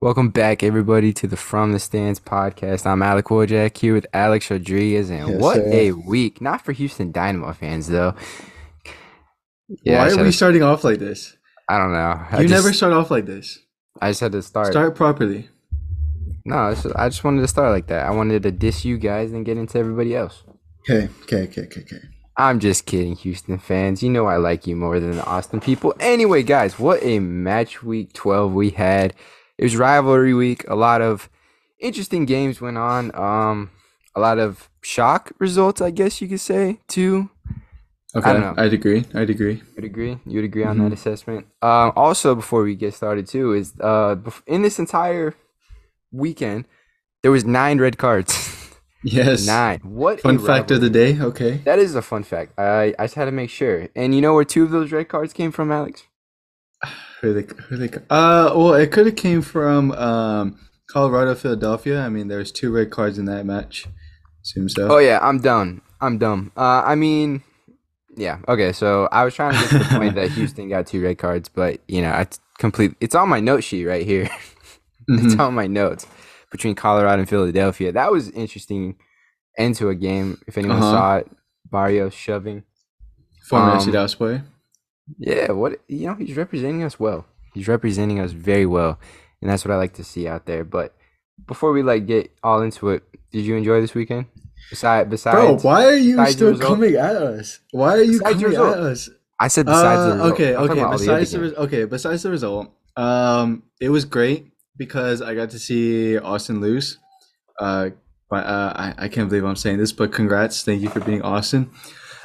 Welcome back, everybody, to the From the Stands podcast. I'm Alec Wojak here with Alex Rodriguez, and Yes, what sir. a week! Not for Houston Dynamo fans, though. I Why are we to- starting off like this? I don't know. I you just, never start off like this. I just had to start. Start properly. No, just- I just wanted to start like that. I wanted to diss you guys and get into everybody else. Okay, okay, okay, okay, okay. I'm just kidding, Houston fans. You know I like you more than the Austin people. Anyway, guys, what a match week 12 we had. It was rivalry week. A lot of interesting games went on. Um, a lot of shock results, I guess you could say, too. Okay, know. I'd agree. I'd agree. You'd agree? You'd agree on that assessment. Um, also, before we get started, too, is uh, in this entire weekend, there was nine red cards. Yes. nine. What Fun fact of the day. Okay. That is a fun fact. I I just had to make sure. And you know where two of those red cards came from, Alex? Who they? Who they? Uh, well, it could have came from um Colorado, Philadelphia. I mean, there's two red cards in that match. Assume so. Oh yeah, I'm done. I'm dumb. Uh, I mean, yeah. Okay, so I was trying to get to the point that Houston got two red cards, but you know, it's complete. It's on my note sheet right here. it's Mhm. on my notes between Colorado and Philadelphia. That was interesting end to a game. If anyone Uh-huh. saw it, Barrios shoving. Former um, Dallas player. Yeah, what you know, he's representing us well. He's representing us very well, and that's what I like to see out there. But before we like get all into it, did you enjoy this weekend? Besides, besides, Bro, why are you still coming at us? Why are you Besides coming at us? I said besides the Uh, result. okay, I'm okay. the Besides the games. res- okay, besides the result, um, it was great because I got to see Austin lose. Uh, but uh, I I can't believe I'm saying this, but congrats, thank you for being Austin.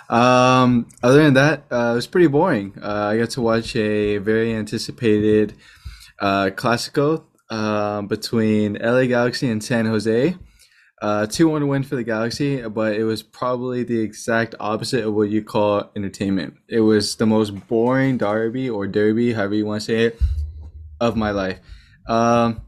Um, other than that, uh, it was pretty boring. Uh, I got to watch a very anticipated uh, Clasico uh, between LA Galaxy and San Jose. Uh, 2 1 win for the Galaxy, but it was probably the exact opposite of what you call entertainment. It was the most boring derby or derby, however you want to say it, of my life. Um,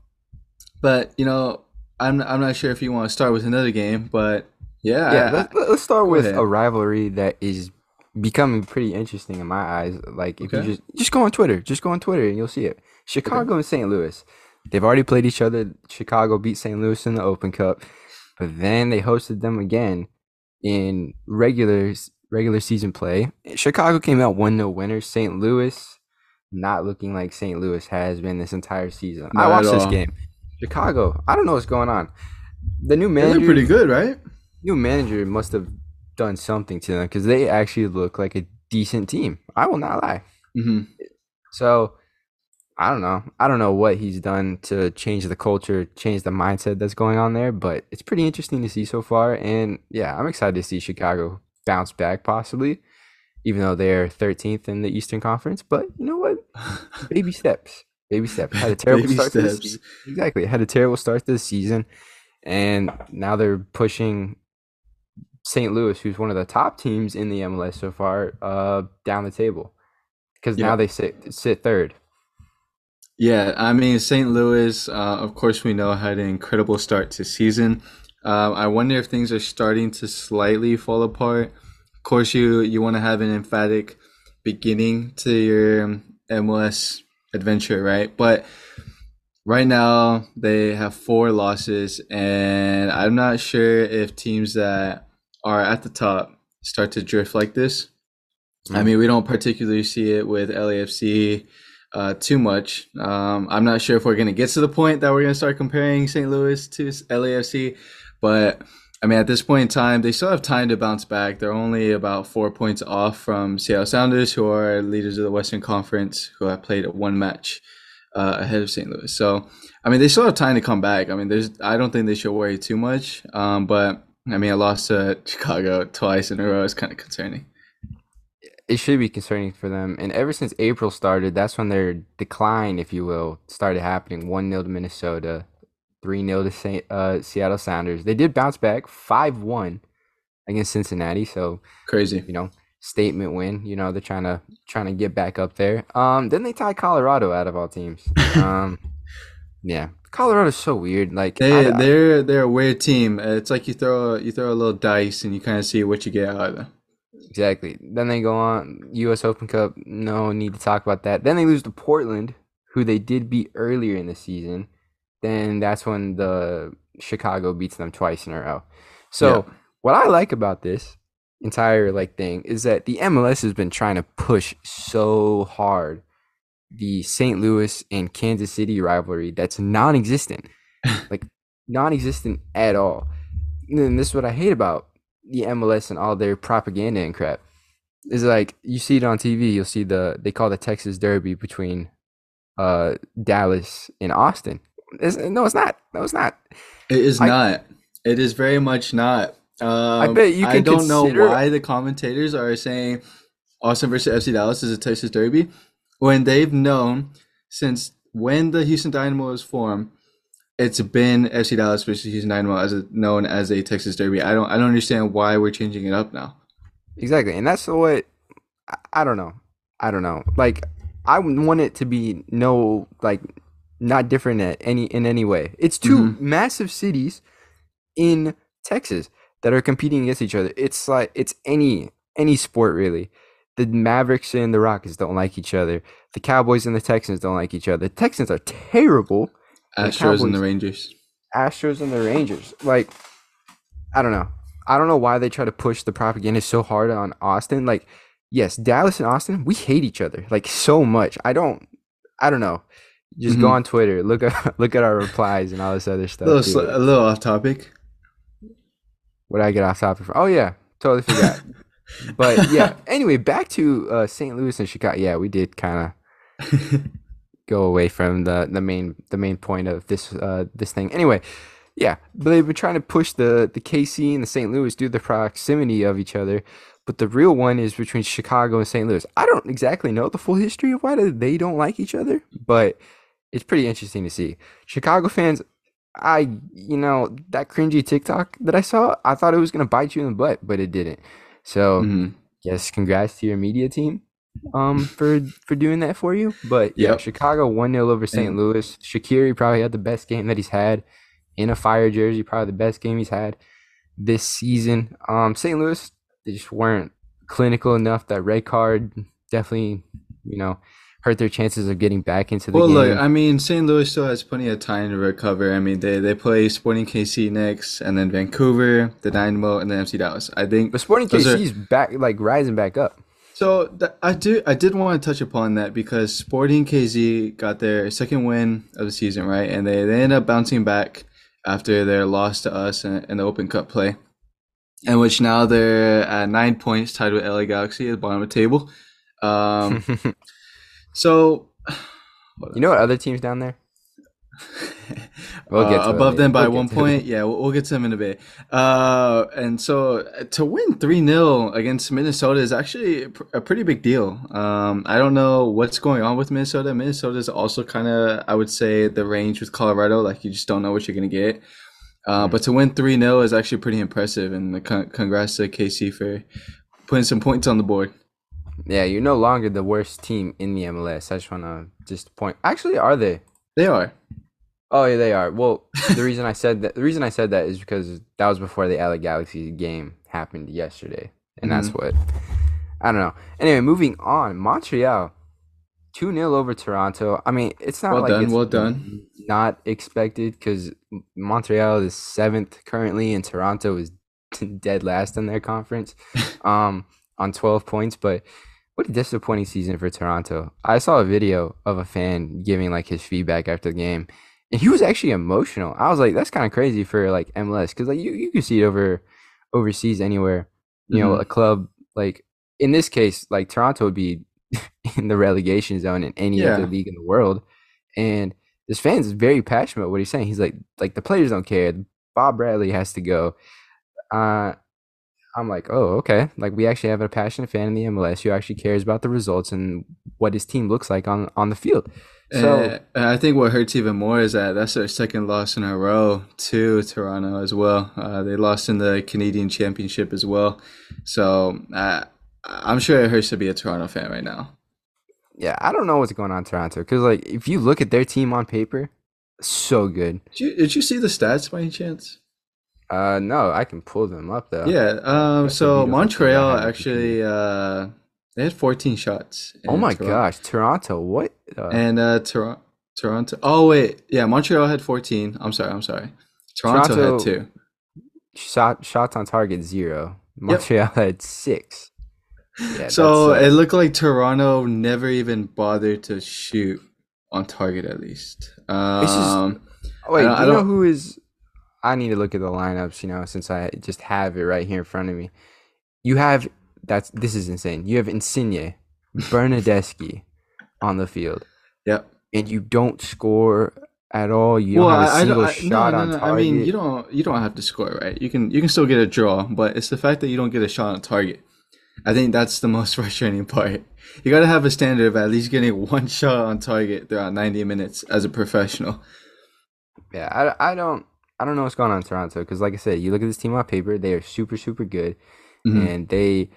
but, you know, I'm, I'm not sure if you want to start with another game, but yeah. yeah, I- let's, let's start with ahead. a rivalry that is becoming pretty interesting in my eyes. Like if Okay. you just just go on Twitter, just go on Twitter and you'll see it. Chicago and St. Louis. They've already played each other. Chicago beat St. Louis in the Open Cup, but then they hosted them again in regular regular season play. Chicago came out 1-0 winners. St. Louis not looking like St. Louis has been this entire season. I Not at watched this game. Chicago, I don't know what's going on. The new manager look pretty good, right? New manager must have done something to them because they actually look like a decent team. I will not lie. hmm So I don't know. I don't know what he's done to change the culture, change the mindset that's going on there, but it's pretty interesting to see so far. And yeah, I'm excited to see Chicago bounce back possibly, even though they're 13th in the Eastern Conference. But you know what? Baby steps. Baby steps. Had a terrible start to the season. Exactly. Had a terrible start to the season. And now they're pushing St. Louis, who's one of the top teams in the MLS so far, uh, down the table. Because Yeah. now they sit sit third. Yeah, I mean St. Louis. Uh, of course, we know had an incredible start to season. Um, I wonder if things are starting to slightly fall apart. Of course, you you want to have an emphatic beginning to your MLS adventure, right? But right now they have four losses, and I'm not sure if teams that are at the top start to drift like this. I Mm. mean, we don't particularly see it with LAFC uh, too much. Um, I'm not sure if we're going to get to the point that we're going to start comparing St. Louis to LAFC, but I mean, at this point in time, they still have time to bounce back. They're only about four points off from Seattle Sounders, who are leaders of the Western Conference, who have played one match uh, ahead of St. Louis. So, I mean, they still have time to come back. I mean, there's, I don't think they should worry too much. Um, but I mean, a loss to Chicago twice in a row is kind of concerning. It should be concerning for them. And ever since April started, that's when their decline, if you will, started happening. 1 0 to Minnesota, 3 0 to Saint, uh, Seattle Sounders. They did bounce back 5 1 against Cincinnati. So, Crazy. you know, statement win. You know, they're trying to trying to get back up there. Um, then they tie Colorado out of all teams. Um, yeah, Colorado's so weird. Like They I- they're they're a weird team. It's like you throw you throw a little dice and you kind of see what you get out of them. exactly. Then they go on U.S. Open Cup. No need to talk about that. Then they lose to Portland, who they did beat earlier in the season. then that's when the Chicago beats them twice in a row. So Yeah. what I like about this entire like thing is that the MLS has been trying to push so hard the St. Louis and Kansas City rivalry that's non-existent. like non-existent at all. And this is what I hate about the MLS and all their propaganda and crap. Is like you see it on TV, you'll see the they call the Texas Derby between uh Dallas and Austin. It's, no, it's not. No, it's not. It is I- not. It is very much not. Um, I bet you I don't know why the commentators are saying Austin versus FC Dallas is a Texas Derby when they've known since when the Houston Dynamo was formed. It's been FC Dallas versus Houston Dynamo as a, known as a Texas Derby. I don't. I don't understand why we're changing it up now. Exactly, and that's what I, I don't know. I don't know. Like I want it to be no like not different at any in any way. It's 2 Mhm. massive cities in Texas that are competing against each other. It's like it's any any sport really. The Mavericks and the Rockets don't like each other. The Cowboys and the Texans don't like each other. The Texans are terrible. The Astros and the Cowboys- Rangers. Astros and the Rangers. Like, I don't know. I don't know why they try to push the propaganda so hard on Austin. Like, yes, Dallas and Austin, we hate each other like so much. I don't. I don't know. Just go Mhm. on Twitter, look at look at our replies and all this other A stuff. little, sl- a little off topic. What did I get off topic from? Oh yeah, totally forgot. but yeah. Anyway, back to uh, St. Louis and Chicago. Yeah, we did kind of go away from the the main the main point of this uh this thing. Anyway, yeah, but they've been trying to push the the KC and the St. Louis due to the proximity of each other. But the real one is between Chicago and St. Louis. I don't exactly know the full history of why they don't like each other, but it's pretty interesting to see. Chicago fans, I you know that cringy TikTok that I saw, I thought it was gonna bite you in the butt, but it didn't. So Mhm. yes, congrats to your media team um for for doing that for you. But yeah, Chicago 1-0 over St. And- Louis. Shaqiri probably had the best game that he's had in a fire jersey, probably the best game he's had this season. Um St. Louis they just weren't clinical enough. That red card definitely, you know, hurt their chances of getting back into the Well, game. look, I mean, St. Louis still has plenty of time to recover. I mean, they, they play Sporting KC next, and then Vancouver, the Dynamo, and then FC Dallas. I think but Sporting those are- back like rising back up. so. Th- I do. I did want to touch upon that because Sporting KC got their second win of the season, right? And they, they ended up bouncing back after their loss to us in, in the Open Cup play, and which now they're at nine points, tied with LA Galaxy at the bottom of the table. Um, so. you know what other teams down there? We'll get uh, above them by We'll one point. Yeah, we'll, we'll get to them in a bit. Uh, and so to win 3 0 against Minnesota is actually a pr- a pretty big deal. Um, I don't know what's going on with Minnesota. Minnesota is also kind of, I would say, the range with Colorado. Like, you just don't know what you're going to get. Uh, Mhm. But to win 3 0 is actually pretty impressive. And con- congrats to KC for putting some points on the board. Yeah, you're no longer the worst team in the MLS. I just want to just point. Actually, are they? They are. Oh, yeah, they are. Well, the reason I said that the reason I said that is because that was before the LA Galaxy game happened yesterday, and that's Mm-hmm. what I don't know. Anyway, moving on. Montreal, two 0 over Toronto. I mean, it's not Well like done, it's well done. Not expected because Montreal is seventh currently, and Toronto is dead last in their conference, um, on twelve points. But what a disappointing season for Toronto. I saw a video of a fan giving like his feedback after the game, and he was actually emotional. I was like, that's kind of crazy for like MLS because like you you can see it over overseas anywhere. You know, Mhm. a club like in this case, like Toronto would be in the relegation zone in any other league in the world, and this fan's very passionate about what he's saying. He's like, like the players don't care. Bob Bradley has to go. Uh, I'm like, oh, okay. Like we actually have a passionate fan in the MLS who actually cares about the results and what his team looks like on on the field. So And I think what hurts even more is that that's their second loss in a row to Toronto as well. Uh, they lost in the Canadian Championship as well. So uh, I'm sure it hurts to be a Toronto fan right now. yeah, I don't know what's going on in Toronto because like if you look at their team on paper, so good. Did you, did you see the stats by any chance? Uh, no, I can pull them up though. Yeah. Um. So beautiful thing. I Montreal actually uh they had 14 shots. Oh my Toronto. gosh, Toronto, what? Uh, And uh, Toronto. Toronto. Oh wait, yeah, Montreal had 14. I'm sorry, I'm sorry. Toronto, Toronto- had two. Shot shots on target zero. Montreal had six. Yeah, so uh, it looked like Toronto never even bothered to shoot on target at least. Um, just- wait, I I you know who is? I need to look at the lineups. You know, since I just have it right here in front of me. You have that's this is insane. You have Insigne, Bernardeschi on the field, yep. and you don't score at all. You well, don't have a I, I single don't. I, shot no, on no, no. target. I mean, you don't. You don't have to score, right? You can. You can still get a draw, but it's the fact that you don't get a shot on target. I think that's the most frustrating part. You got to have a standard of at least getting one shot on target throughout 90 minutes as a professional. Yeah, I, I don't I don't know what's going on in Toronto because, like I said, you look at this team on paper, they are super super good, Mhm. and they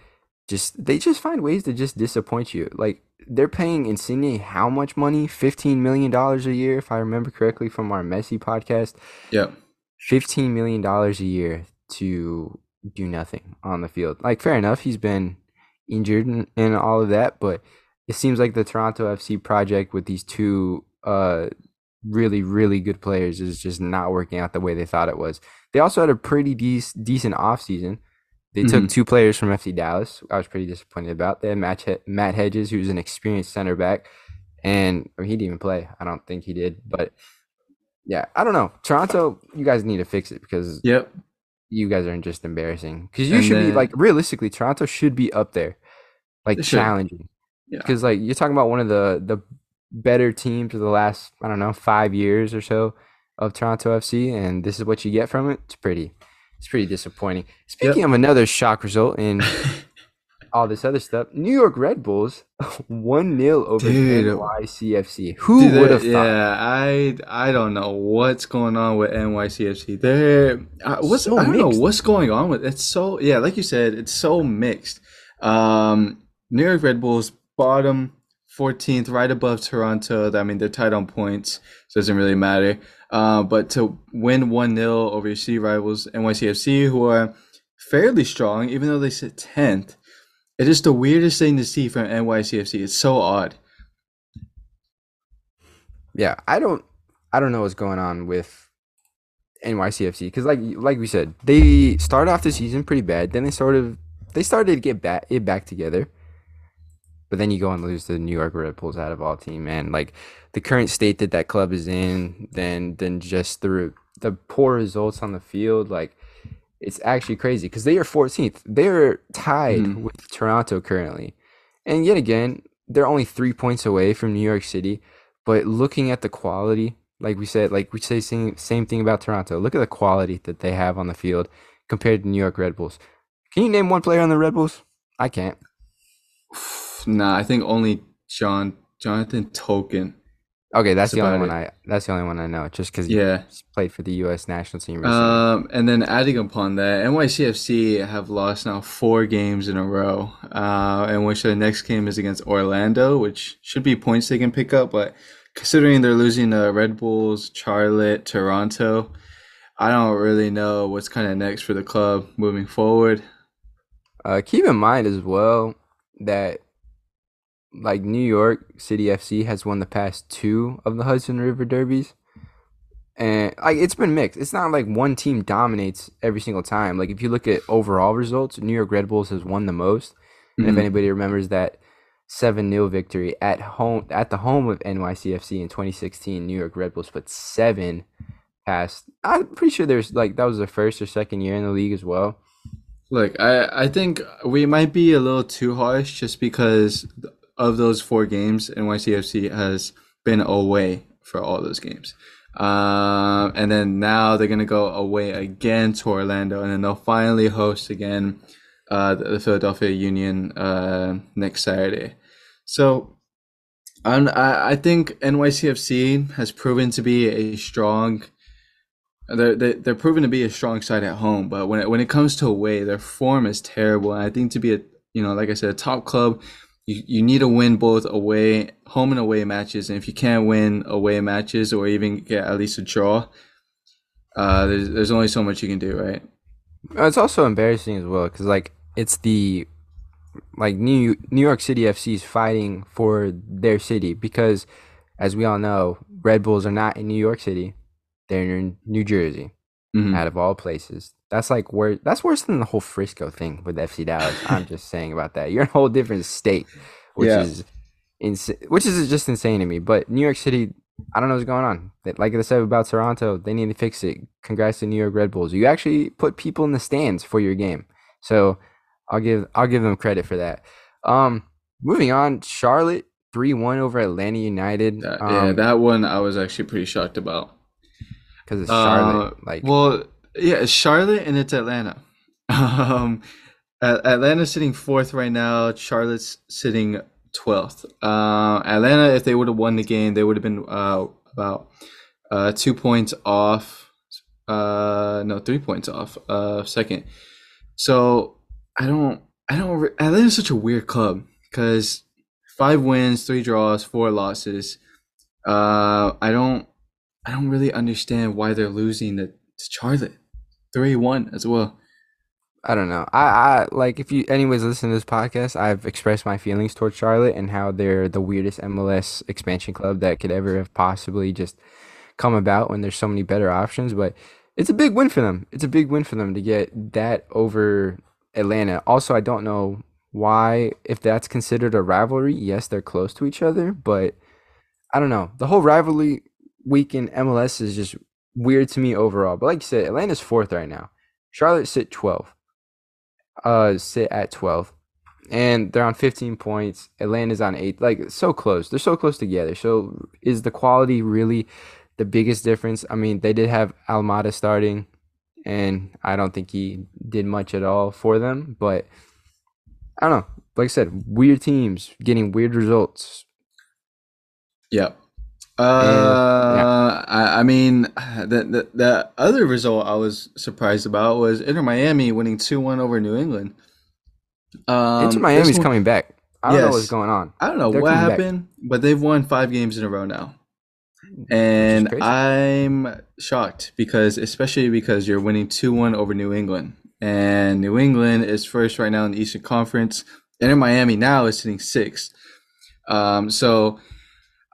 just they just find ways to just disappoint you. Like they're paying Insigne how much money? Fifteen million dollars a year, if I remember correctly from our Messi podcast. Yeah, Fifteen million dollars a year to do nothing on the field. Like fair enough, he's been injured and, and all of that, but it seems like the Toronto FC project with these two uh really really good players is just not working out the way they thought it was. They also had a pretty dec- decent offseason. They took Mhm. two players from FC Dallas. I was pretty disappointed about. They had Matt, He- Matt Hedges, who's an experienced center back, and or he didn't even play. I don't think he did, but yeah, I don't know. Toronto, you guys need to fix it because Yep. you guys are just embarrassing. Because you And should be like realistically, Toronto should be up there, like challenging. Yeah. Because like you're talking about one of the the better team for the last I don't know five years or so of Toronto FC, and this is what you get from it. It's pretty, it's pretty disappointing. Speaking of another shock result in all this other stuff, New York Red Bulls one 0 over Dude. NYCFC. Who Dude, would have thought? Yeah, I I don't know what's going on with NYCFC. They're uh, what's So I don't mixed. know what's going on with it's so yeah, like you said, it's so mixed. Um, New York Red Bulls bottom 14th, right above Toronto. I mean, they're tied on points, so it doesn't really matter. Uh, but to win 1 0 over your city rivals, NYCFC, who are fairly strong, even though they sit 10th, it is the weirdest thing to see from NYCFC. It's so odd. Yeah, I don't I don't know what's going on with NYCFC because like like we said, they started off the season pretty bad. Then they sort of they started to get back it back together. But then you go and lose to the New York Red Bulls out of all team, man. Like the current state that that club is in, then then just the the poor results on the field, like it's actually crazy because they are 14th. They're tied Mhm. with Toronto currently, and yet again, they're only three points away from New York City. But looking at the quality, like we said, like we say same, same thing about Toronto. Look at the quality that they have on the field compared to New York Red Bulls. Can you name one player on the Red Bulls? I can't. Nah, I think only John Jonathan Tolkin. Okay, that's That's the only one I. That's the only one I know. Just because Yeah. played for the U.S. national team recently. Um, and then adding upon that, NYCFC have lost now four games in a row. Uh, in which the next game is against Orlando, which should be points they can pick up. But considering they're losing to Red Bulls, Charlotte, Toronto, I don't really know what's kind of next for the club moving forward. Uh, keep in mind as well that like New York City FC has won the past two of the Hudson River Derbies. And like it's been mixed. It's not like one team dominates every single time. Like if you look at overall results, New York Red Bulls has won the most. And if Mhm. anybody remembers that 7-0 victory at home at the home of NYCFC in 2016, New York Red Bulls put 7 past I'm pretty sure there's like that was the first or second year in the league as well. Look, I, I think we might be a little too harsh just because of those four games, NYCFC has been away for all those games. Um, and then now they're going to go away again to Orlando, and then they'll finally host again uh, the, Philadelphia Union uh, next Saturday. So um, I, I think NYCFC has proven to be a strong they're, they're they're proven to be a strong side at home, but when it, when it comes to away, their form is terrible. And I think to be a you know like I said, a top club, you, you need to win both away, home and away matches. And if you can't win away matches or even get at least a draw, uh, there's there's only so much you can do, right? Uh, It's also embarrassing as well because like it's the like New New York City FC is fighting for their city because as we all know Red Bulls are not in New York City; they're in New Jersey, Mhm. out of all places. That's like where that's worse than the whole Frisco thing with FC Dallas. I'm just saying about that. You're in a whole different state, which Yeah. is insane. Which is just insane to me. But New York City, I don't know what's going on. Like I said about Toronto, they need to fix it. Congrats to New York Red Bulls. You actually put people in the stands for your game, so I'll give I'll give them credit for that. Um, moving on, Charlotte three one over Atlanta United. That- Um, yeah, that one I was actually pretty shocked about. because it's Uh, Charlotte. like Well, yeah, it's Charlotte and it's Atlanta. Um, Atlanta's sitting fourth right now. Charlotte's sitting twelfth. Uh, Atlanta, if they would have won the game, they would have been uh, about uh, two points off. Uh, no, three points off. Uh, second. So I don't. I don't. re- Atlanta's such a weird club because five wins, three draws, four losses. Uh, I don't. I don't really understand why they're losing to, to Charlotte. Three one as well. I don't know. I, I like if you anyways listen to this podcast, I've expressed my feelings towards Charlotte and how they're the weirdest MLS expansion club that could ever have possibly just come about when there's so many better options. But it's a big win for them. It's a big win for them to get that over Atlanta. Also, I don't know why if that's considered a rivalry. Yes, they're close to each other, but I don't know. The whole rivalry week in MLS is just weird to me overall. But like you said, Atlanta's fourth right now. Charlotte sit 12 uh sit at 12 and they're on 15 points. Atlanta's on 8 like so close. They're so close together. So is the quality really the biggest difference? I mean they did have almada starting and i don't think he did much at all for them but i don't know. Like i said weird teams getting weird results. Yep. Uh, I, I mean, the, the the other result I was surprised about was Inter Miami winning two one over New England. Um, Inter miami's one- coming back i don't know what's going on I don't know They're what coming back. happened, but they've won five games in a row now. And. I'm shocked because, especially because you're winning 2 1 over New England. And New England is first right now in the Eastern Conference. Inter Miami now is sitting sixth. Um, so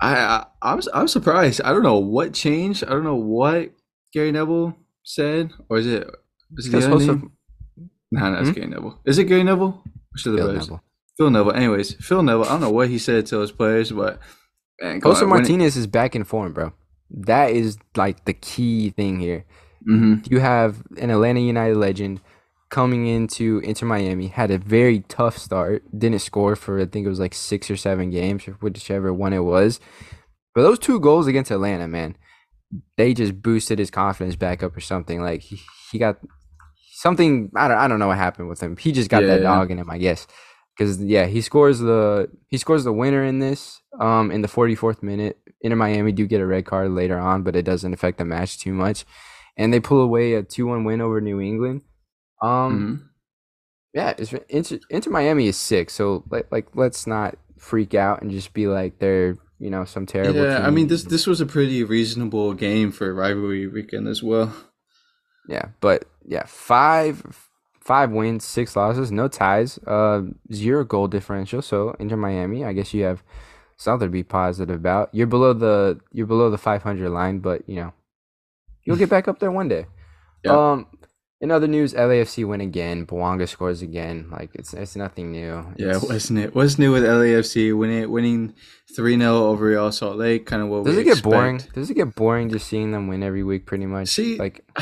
I, I I'm I'm surprised. I don't know what changed. I don't know what Gary Neville said, or is it? Is it the Because other most of- Nah, no, it's Hmm? Gary Neville. Is it Gary Neville? Or should the Phil? Neville. Phil Neville. Anyways, Phil Neville. I don't know what he said to his players, but man, Jose Martinez is back in form, bro. That is like the key thing here. hmm you have an Atlanta United legend coming into Inter Miami, had a very tough start, didn't score for I think it was like six or seven games, whichever one it was. But those two goals against Atlanta, man, they just boosted his confidence back up or something. Like he, he got something I don't I don't know what happened with him. He just got that Yeah. dog in him, I guess. Because yeah, he scores the he scores the winner in this um in the 44th minute. Inter Miami do get a red card later on, but it doesn't affect the match too much. And they pull away a 2-1 win over New England. Um hmm yeah, it's Inter, Inter Miami is sick. So like like let's not freak out and just be like they're, you know, some terrible Yeah, I mean this this was a pretty reasonable game for rivalry weekend as well. Yeah, but yeah, five five wins, six losses, no ties, uh, zero goal differential. So Inter Miami, I guess you have something to be positive about. You're below the you're below the 500 line, but you know you'll get back up there one day. Yeah. Um, in other news, LAFC win again. Bouanga scores again. Like it's it's nothing new. Yeah, wasn't it? What's new with LAFC winning winning three 0 over Real Salt Lake? Kind of what does it get expect. boring? Does it get boring just seeing them win every week? Pretty much. See, like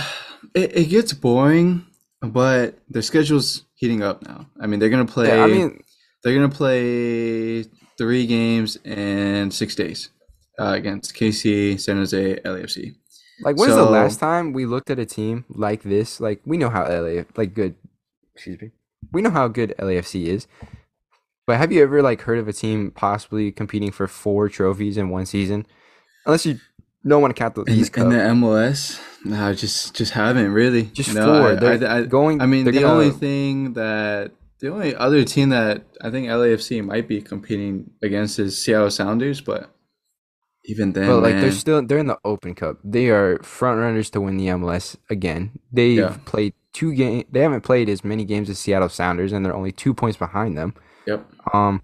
It, it gets boring, but their schedule's heating up now. I mean, they're gonna play. yeah, I mean, they're gonna play three games in six days uh, against KC, San Jose, LAFC. Like when's the last time we looked at a team like this? Like we know how LA like good excuse me. We know how good LAFC is. But have you ever like heard of a team possibly competing for four trophies in one season? Unless you don't want to count the In, East in Cup. the MLS, no, just just haven't really. Just know, four. I- They're I- I- going I mean, the gonna- only thing that the only other team that I think LAFC might be competing against is Seattle Sounders, but even then, But like man, they're still they're in the Open Cup. They are front runners to win the MLS again. They've Yeah. played two game. They haven't played as many games as Seattle Sounders, and they're only two points behind them. yep. Um,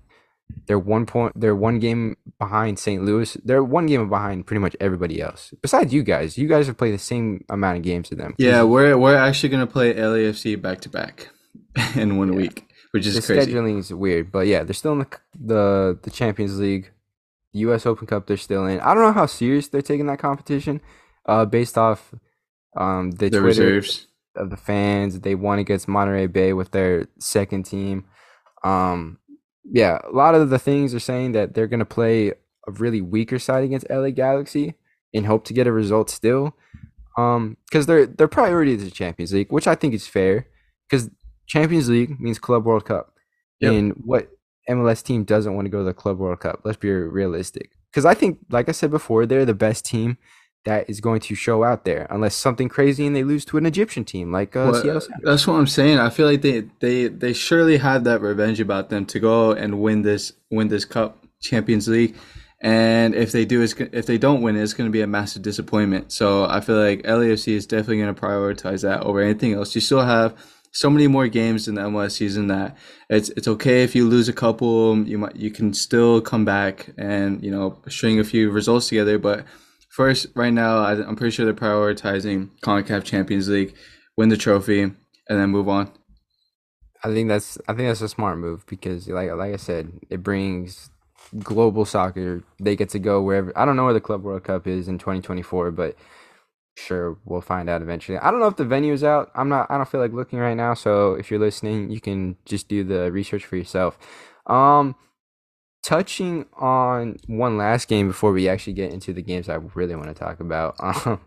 They're one point. They're one game behind St. Louis. They're one game behind pretty much everybody else. Besides you guys, you guys have played the same amount of games to them. Yeah, we're we're actually gonna play LAFC back to back in one Yeah. week, which is the crazy. scheduling is weird, but yeah, they're still in the the the Champions League, U.S. Open Cup. They're still in. I don't know how serious they're taking that competition, uh, based off um the, The reserves. of the fans. They won against Monterey Bay with their second team. Um, yeah, a lot of the things are saying that they're gonna play a really weaker side against LA Galaxy and hope to get a result still. Um, because their their priority is the Champions League, which I think is fair. Because Champions League means Club World Cup, Yep. and what MLS team doesn't want to go to the Club World Cup? Let's be realistic. Because I think, like I said before, they're the best team that is going to show out there, unless something crazy and they lose to an Egyptian team like uh, Well, Seattle Sounders. that's what I'm saying. I feel like they they they surely have that revenge about them to go and win this win this cup Champions League. And if they do, it's, if they don't win, it's going to be a massive disappointment. So I feel like LAFC is definitely going to prioritize that over anything else. You still have so many more games in the MLS season that it's it's okay if you lose a couple. You might you can still come back and you know string a few results together. But first, right now, I, I'm pretty sure they're prioritizing Concacaf Champions League, win the trophy, and then move on. I think that's I think that's a smart move because like like I said, it brings global soccer. They get to go wherever. I don't know where the Club World Cup is in 2024, but sure we'll find out eventually. I don't know if the venue is out. I'm not. I don't feel like looking right now. So if you're listening, you can just do the research for yourself. Um, touching on one last game before we actually get into the games I really want to talk about. Um,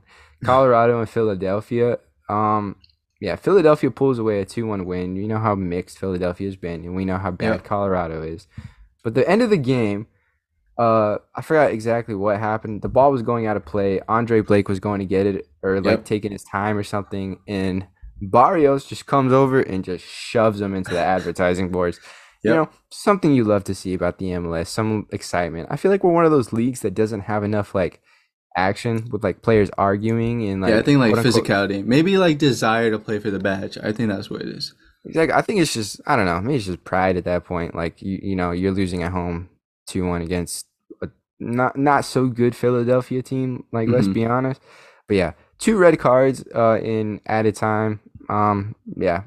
Colorado and Philadelphia. Um, yeah, Philadelphia pulls away a 2 1 win. You know how mixed Philadelphia's been, and we know how bad Yeah. Colorado is. But the end of the game, uh, I forgot exactly what happened. The ball was going out of play. Andre Blake was going to get it, or like Yep. taking his time or something, and Barrios just comes over and just shoves him into the advertising boards. You know, something you love to see about the MLS, some excitement. I feel like we're one of those leagues that doesn't have enough like action with like players arguing and like yeah, I think like quote, unquote, physicality, maybe like desire to play for the badge. I think that's what it is. Like I think it's just I don't know. Maybe it's just pride at that point. Like you you know you're losing at home two one against a not not so good Philadelphia team. Like let's Mhm. be honest. But yeah, two red cards uh in added time. Um yeah,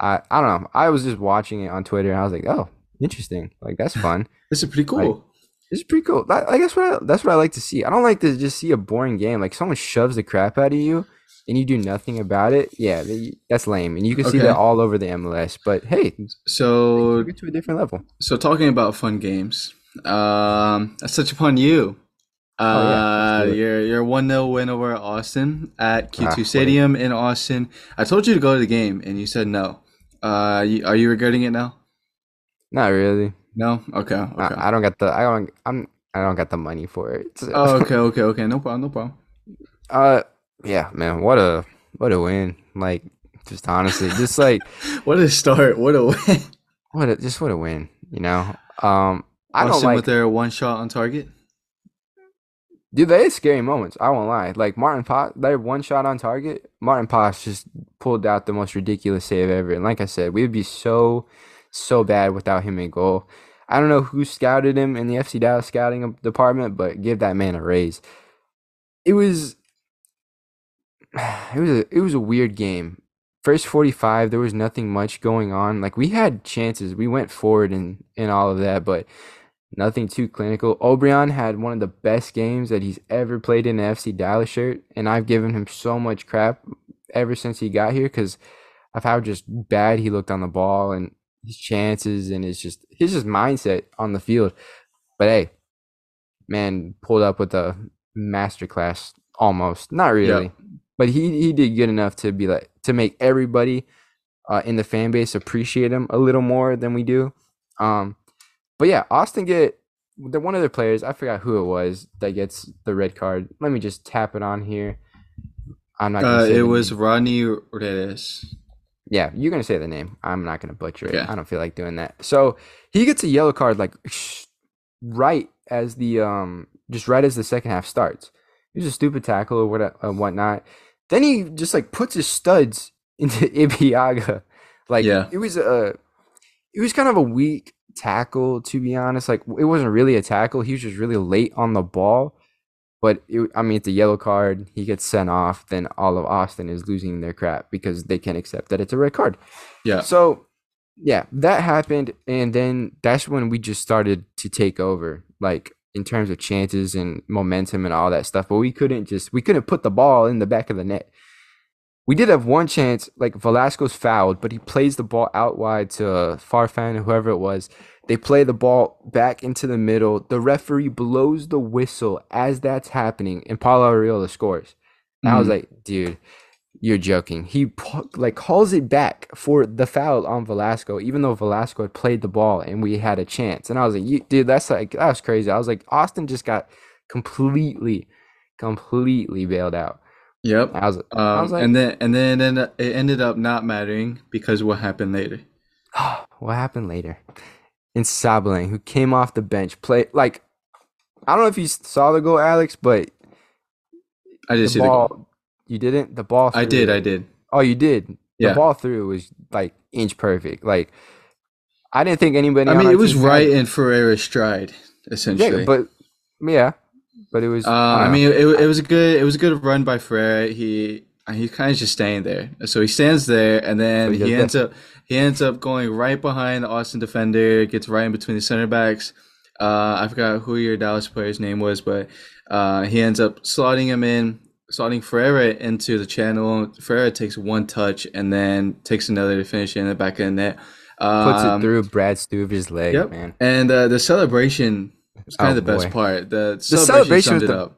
I I don't know. I was just watching it on Twitter and I was like, oh, interesting. Like that's fun. This is pretty cool. This is pretty cool. That, I guess what I, that's what I like to see. I don't like to just see a boring game. Like someone shoves the crap out of you and you do nothing about it. Yeah, that's lame. And you can see that all over the MLS. But hey, so get to a different level. So talking about fun games, um, let's touch upon you. Oh, yeah, Uh, let's do it. your your one 0 win over Austin at Q2 Ah, wait. Stadium in Austin. I told you to go to the game, and you said no. Uh, you, are you regretting it now? Not really. No. Okay. Okay. I, I don't get the I don't I'm I don't get the money for it. So- oh, okay. Okay. Okay. No problem. No problem. uh yeah, man, what a what a win. Like just honestly, just like What a start. What a win. what a just what a win, you know. Um I don't like with their one shot on target. Dude, they had scary moments. I won't lie. Like Martin Pot, they had one shot on target. Maarten Paes just pulled out the most ridiculous save ever. And like I said, we would be so, so bad without him in goal. I don't know who scouted him in the FC Dallas scouting department, but give that man a raise. It was, it was a, it was a weird game. First 45, there was nothing much going on. Like we had chances. We went forward and, and all of that, but Nothing too clinical. Obrian had one of the best games that he's ever played in an FC Dallas shirt, and I've given him so much crap ever since he got here because of how just bad he looked on the ball and his chances and his just his just mindset on the field. But hey, man, pulled up with a masterclass almost. Not really, but he he did good enough to be like to make everybody uh, in the fan base appreciate him a little more than we do. Um, but yeah, Austin get the one of their players. I forgot who it was that gets the red card. Let me just tap it on here. I'm not. Gonna Uh, it was name. Rodney Redes. Yeah, you're gonna say the name. I'm not gonna butcher it. Okay. I don't feel like doing that. So he gets a yellow card like right as the um just right as the second half starts. It was a stupid tackle or what uh, whatnot. Then he just like puts his studs into Ibeagha. Like Yeah. it was a it was kind of a weak tackle, to be honest. Like it wasn't really a tackle. He was just really late on the ball. But it, I mean, it's a yellow card. He gets sent off. Then all of Austin is losing their crap because they can't accept that it's a red card. Yeah. So, yeah, that happened, and then that's when we just started to take over, like in terms of chances and momentum and all that stuff. But we couldn't just we couldn't put the ball in the back of the net. We did have one chance, like Velasco's fouled, but he plays the ball out wide to Farfan, or whoever it was. They play the ball back into the middle. The referee blows the whistle as that's happening, and Paulo Arriola scores. And I was Mhm. like, dude, you're joking. He like calls it back for the foul on Velasco, even though Velasco had played the ball and we had a chance. And I was like, dude, that's like that was crazy. I was like, Austin just got completely, completely bailed out. Yep. I was, I Um, was like, and then and then and it ended up not mattering because what happened later. what happened later? And Sabling, who came off the bench, play like I don't know if you saw the goal, Alex, but I the did see ball the goal. you didn't. The ball. I did. through- I did. Oh, you did. The Yeah. ball through was like inch perfect. Like I didn't think anybody. I mean, it was right in Ferreira's stride, essentially. Yeah, but yeah, but it was. Uh, I I mean, it, it was a good it was a good run by Ferreira. He he's kind of just staying there. So he stands there, and then he he ends up he ends up going right behind the Austin defender. Gets right in between the center backs. Uh, I forgot who your Dallas player's name was, but uh, he ends up slotting him in, slotting Ferreira into the channel. Ferreira takes one touch and then takes another to finish in the back of the net. puts Um, it through Brad Stuver's leg, Yep. man. And uh, the celebration was kind Oh, of the best part. The celebration celebration was the-.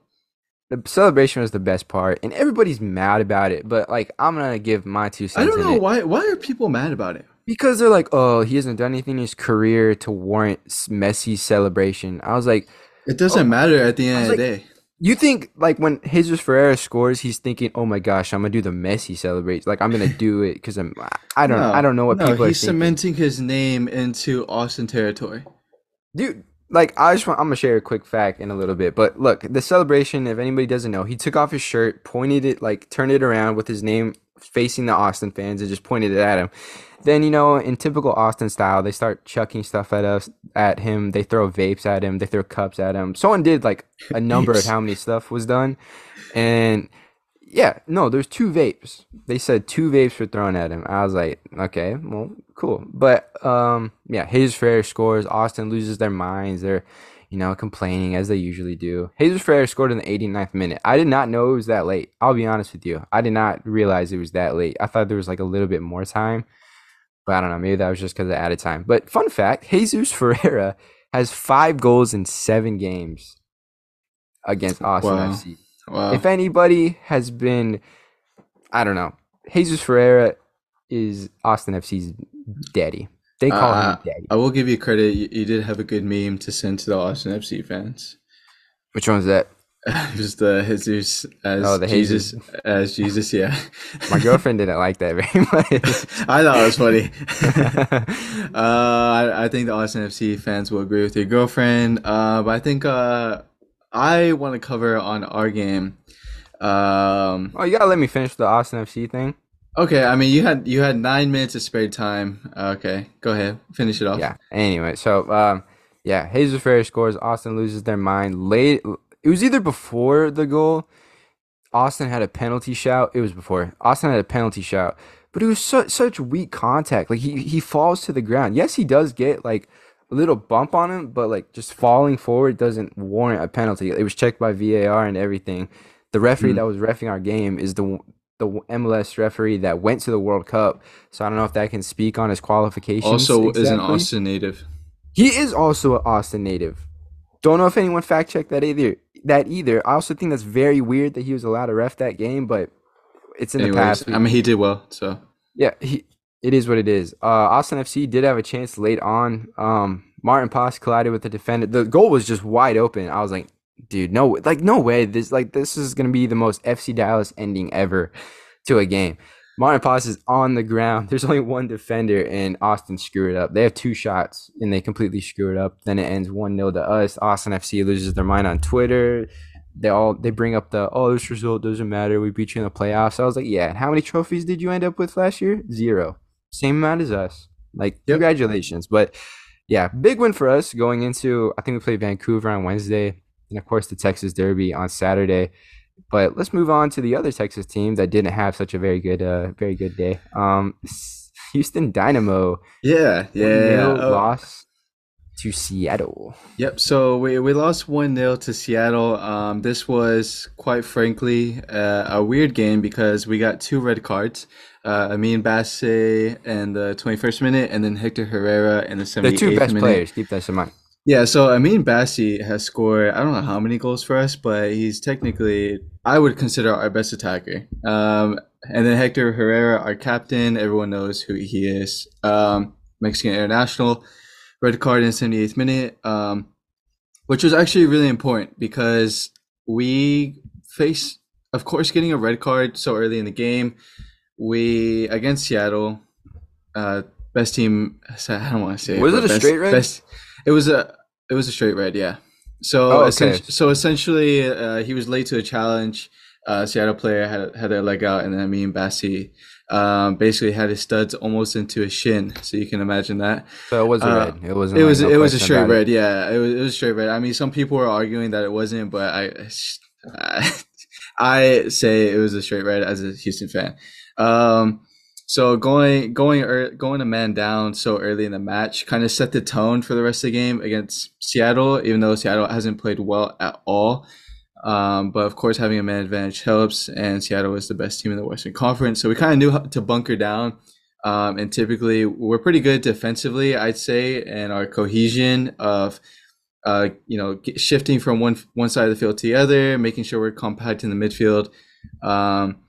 The celebration was the best part, and everybody's mad about it. But like, I'm gonna give my two cents. I don't know why. Why are people mad about it? because they're like, oh, he hasn't done anything in his career to warrant Messi's celebration. I was like, It doesn't oh. matter at the end of the like- day. you think like when Jesus Ferreira scores, he's thinking, oh my gosh, I'm gonna do the Messi celebration. Like I'm gonna do it because I'm. I don't. No, I don't know what no, people are he's cementing his name into Austin territory. dude like i just want i'm gonna share a quick fact in a little bit but look the celebration if anybody doesn't know he took off his shirt pointed it like turned it around with his name facing the austin fans and just pointed it at him then you know in typical austin style they start chucking stuff at us at him they throw vapes at him they throw cups at him someone did like a number of how many stuff was done and yeah, no, there's two vapes. They said two vapes were thrown at him. I was like, okay, well, cool. But um, yeah, Jesus Ferreira scores. Austin loses their minds. They're, you know, complaining as they usually do. Jesus Ferreira scored in the 89th minute. I did not know it was that late. I'll be honest with you. I did not realize it was that late. I thought there was like a little bit more time. But I don't know. Maybe that was just because of added time. But fun fact Jesus Ferreira has five goals in seven games against Austin Wow. FC. Wow. If anybody has been, I don't know, Jesus Ferreira is Austin FC's daddy. They call Uh, him daddy. I will give you credit. You, you did have a good meme to send to the Austin FC fans. Which one's that? Just the Jesus as Oh, the Jesus Jesus. as Jesus. Yeah. My girlfriend didn't like that very much. I thought it was funny. uh, I, I think the Austin FC fans will agree with your girlfriend. Uh, but I think uh, I want to cover on our game. Um, oh, you gotta let me finish the Austin FC thing. Okay, I mean you had you had nine minutes of spare time. Okay, go ahead, finish it off. Yeah. Anyway, so um, yeah, Jesus Ferreira scores. Austin loses their mind. Late. It was either before the goal. Austin had a penalty shout. It was before. Austin had a penalty shout, but it was such such weak contact. Like he he falls to the ground. Yes, he does get like a little bump on him, but like just falling forward doesn't warrant a penalty. It was checked by VAR and everything. The referee Mm. that was refing our game is the the MLS referee that went to the World Cup. So I don't know if that can speak on his qualifications. Also, is an. Austin native. He is also an Austin native. Don't know if anyone fact checked that either. That either. I also think that's very weird that he was allowed to ref that game, but it's in the past. I mean he did well. So yeah, he. It is what it is. Uh, Austin FC did have a chance late on. Um, Maarten Paes collided with the defender. The goal was just wide open. I was like, dude, no, like no way. This like this is gonna be the most FC Dallas ending ever to a game. Maarten Paes is on the ground. There's only one defender, and Austin screwed it up. They have two shots, and they completely screw it up. Then it ends one 0 to us. Austin FC loses their mind on Twitter. They all they bring up the oh this result doesn't matter. We beat you in the playoffs. I was like, yeah. And how many trophies did you end up with last year? Zero. Same amount as us. Like Yep. congratulations, but yeah, big win for us going into. I think we played Vancouver on Wednesday, and of course the Texas Derby on Saturday. But let's move on to the other Texas team that didn't have such a very good, uh, very good day. Um, Houston Dynamo. Yeah, yeah. Oh. Loss to Seattle. Yep. So we, we lost 1 0 to Seattle. Um, this was, quite frankly, uh, a weird game because we got two red cards. Uh, Amine Bassi in the 21st minute and then Hector Herrera in the 78th minute. The two best minute. players. Keep that in mind. Yeah, so Amine Bassi has scored, I don't know how many goals for us, but he's technically, I would consider our best attacker. Um, and then Hector Herrera, our captain, everyone knows who he is. Um, Mexican international red card in 78th minute, um, which was actually really important because we face, of course, getting a red card so early in the game. We against Seattle, uh, best team. I don't want to say. Was it, it a best, straight red? Best, it was a it was a straight red. Yeah. So oh, okay. so essentially, uh, he was late to a challenge. Uh, Seattle player had had their leg out, and then me and Bassi um, basically had his studs almost into his shin. So you can imagine that. So it was a uh, red. It wasn't. It was. Like no it was a straight red. It. Yeah, it was. It was straight red. I mean, some people were arguing that it wasn't, but I, I, I say it was a straight red as a Houston fan. Um, so going going er, going a man down so early in the match kind of set the tone for the rest of the game against Seattle, even though Seattle hasn't played well at all. Um, but of course, having a man advantage helps, and Seattle is the best team in the Western Conference. So we kind of knew how to bunker down. Um, and typically, we're pretty good defensively, I'd say, and our cohesion of, uh, you know, shifting from one one side of the field to the other, making sure we're compact in the midfield. Um,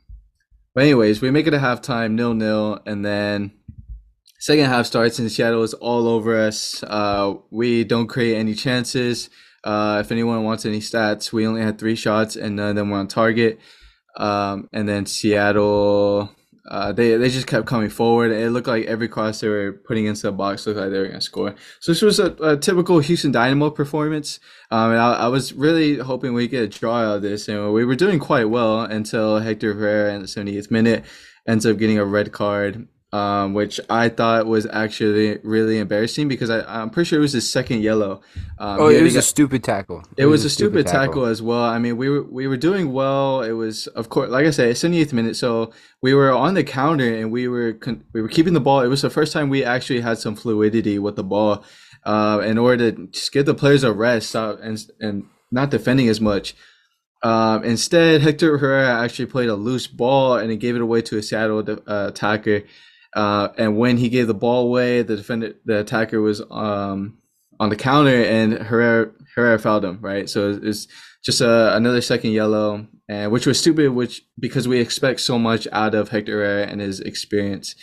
but anyways, we make it a halftime, nil nil, and then second half starts, and Seattle is all over us. Uh, we don't create any chances. Uh, if anyone wants any stats, we only had three shots and none of them were on target. Um, and then Seattle, uh, they they just kept coming forward. It looked like every cross they were putting into the box looked like they were going to score. So this was a, a typical Houston Dynamo performance. Um, and I, I, was really hoping we get a draw out of this, and we were doing quite well until Hector Herrera in the 78th minute ends up getting a red card um, which I thought was actually really embarrassing because I, am pretty sure it was his second yellow. Um, oh, it was got, a stupid tackle. It, it was, was, a stupid, tackle. tackle. as well. I mean, we were we were doing well. It was, of course, like I said, it's 78th minute, so we were on the counter and we were con- we were keeping the ball. It was the first time we actually had some fluidity with the ball, uh, in order to just give the players a rest uh, and and not defending as much. Um, instead, Hector Herrera actually played a loose ball and he gave it away to a Seattle uh, attacker. Uh, and when he gave the ball away, the defender, the attacker was um, on the counter, and Herrera Herrera fouled him. Right, so it's just a, another second yellow, and which was stupid, which because we expect so much out of Hector Herrera and his experience.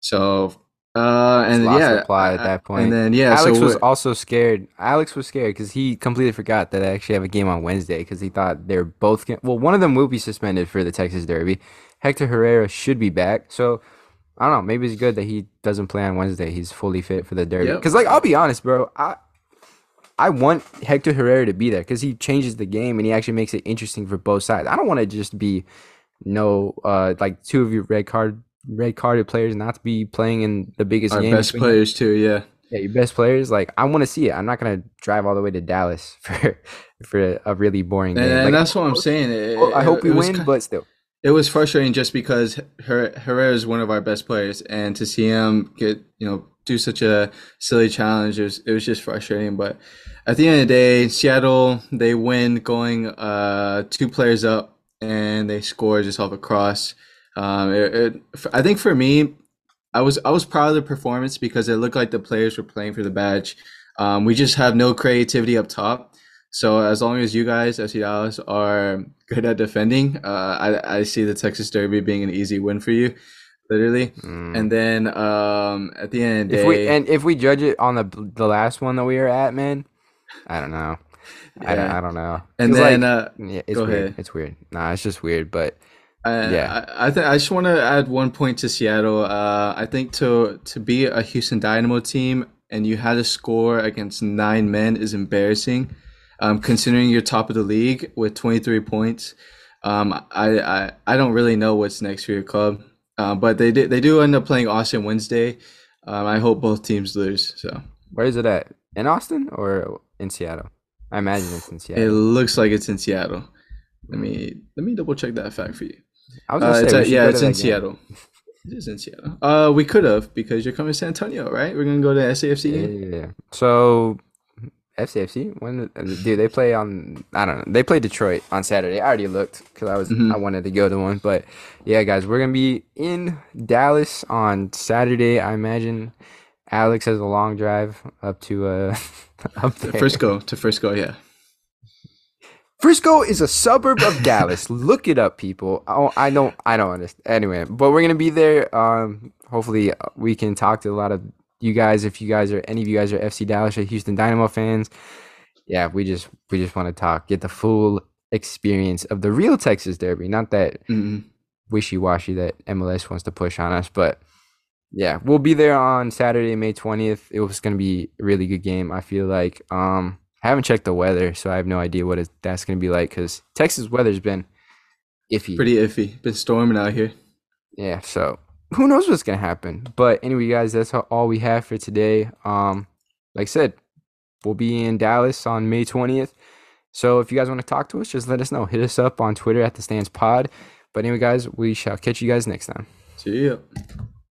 So uh, and yeah, apply at that point. And then yeah, Alex so was also scared. Alex was scared because he completely forgot that I actually have a game on Wednesday because he thought they're both. well, one of them will be suspended for the Texas Derby. Hector Herrera should be back, so I don't know. Maybe it's good that he doesn't play on Wednesday. He's fully fit for the derby. Because, yep. like, I'll be honest, bro. I I want Hector Herrera to be there because he changes the game and he actually makes it interesting for both sides. I don't want to just be no uh like two of your red card red carded players not to be playing in the biggest Our game. best players too, yeah. Yeah, your best players. Like I want to see it. I'm not gonna drive all the way to Dallas for for a really boring and, game. And like, that's what I'm saying. It, I hope we win, kind but still it was frustrating just because Her- Herrera is one of our best players, and to see him get you know do such a silly challenge, it was, it was just frustrating. But at the end of the day, Seattle they win going uh, two players up, and they score just off a cross. Um, it, it, I think for me, I was I was proud of the performance because it looked like the players were playing for the badge. Um, we just have no creativity up top. So as long as you guys, FC Dallas, are good at defending, uh, I, I see the Texas Derby being an easy win for you, literally. Mm. And then um, at the end, the if we and if we judge it on the the last one that we are at, man, I don't know. Yeah. I don't, I don't know. And then like, uh, yeah, it's weird. Ahead. It's weird. Nah, it's just weird, but. Uh, yeah, I, I think I just want to add one point to Seattle. Uh, I think to to be a Houston Dynamo team and you had to score against nine men is embarrassing. Um, considering you're top of the league with 23 points, um, I, I I don't really know what's next for your club. Uh, but they did, they do end up playing Austin Wednesday. Um, I hope both teams lose. So Where is it at? In Austin or in Seattle? I imagine it's in Seattle. It looks like it's in Seattle. Let me let me double check that fact for you. I was Uh, gonna it's say, at- yeah, it's in game. Seattle. It is in Seattle. Uh, we could have because you're coming to San Antonio, right? We're gonna go to SAFC Yeah, yeah, yeah. So FCFC when dude they play on I don't know they play Detroit on Saturday. I already looked because I was Mhm. I wanted to go to one, but yeah, guys, we're gonna be in Dallas on Saturday. I imagine Alex has a long drive up to uh up there. Frisco to Frisco, yeah. Frisco is a suburb of Dallas. Look it up, people. Oh, I don't, I don't understand. Anyway, but we're gonna be there. Um, hopefully, uh, we can talk to a lot of you guys. If you guys are any of you guys are FC Dallas or Houston Dynamo fans, yeah, we just we just want to talk, get the full experience of the real Texas Derby, not that mm wishy washy that MLS wants to push on us. But yeah, we'll be there on Saturday, May twentieth. It was gonna be a really good game. I feel like. Um, I haven't checked the weather, so I have no idea what it, that's gonna be like because Texas weather's been iffy. Pretty iffy. Been storming out here. Yeah, so who knows what's gonna happen? But anyway, guys, that's all- we have for today. Um, like I said, we'll be in Dallas on May twentieth. So if you guys want to talk to us, just let us know. Hit us up on Twitter at the Stands Pod. But anyway, guys, we shall catch you guys next time. See ya.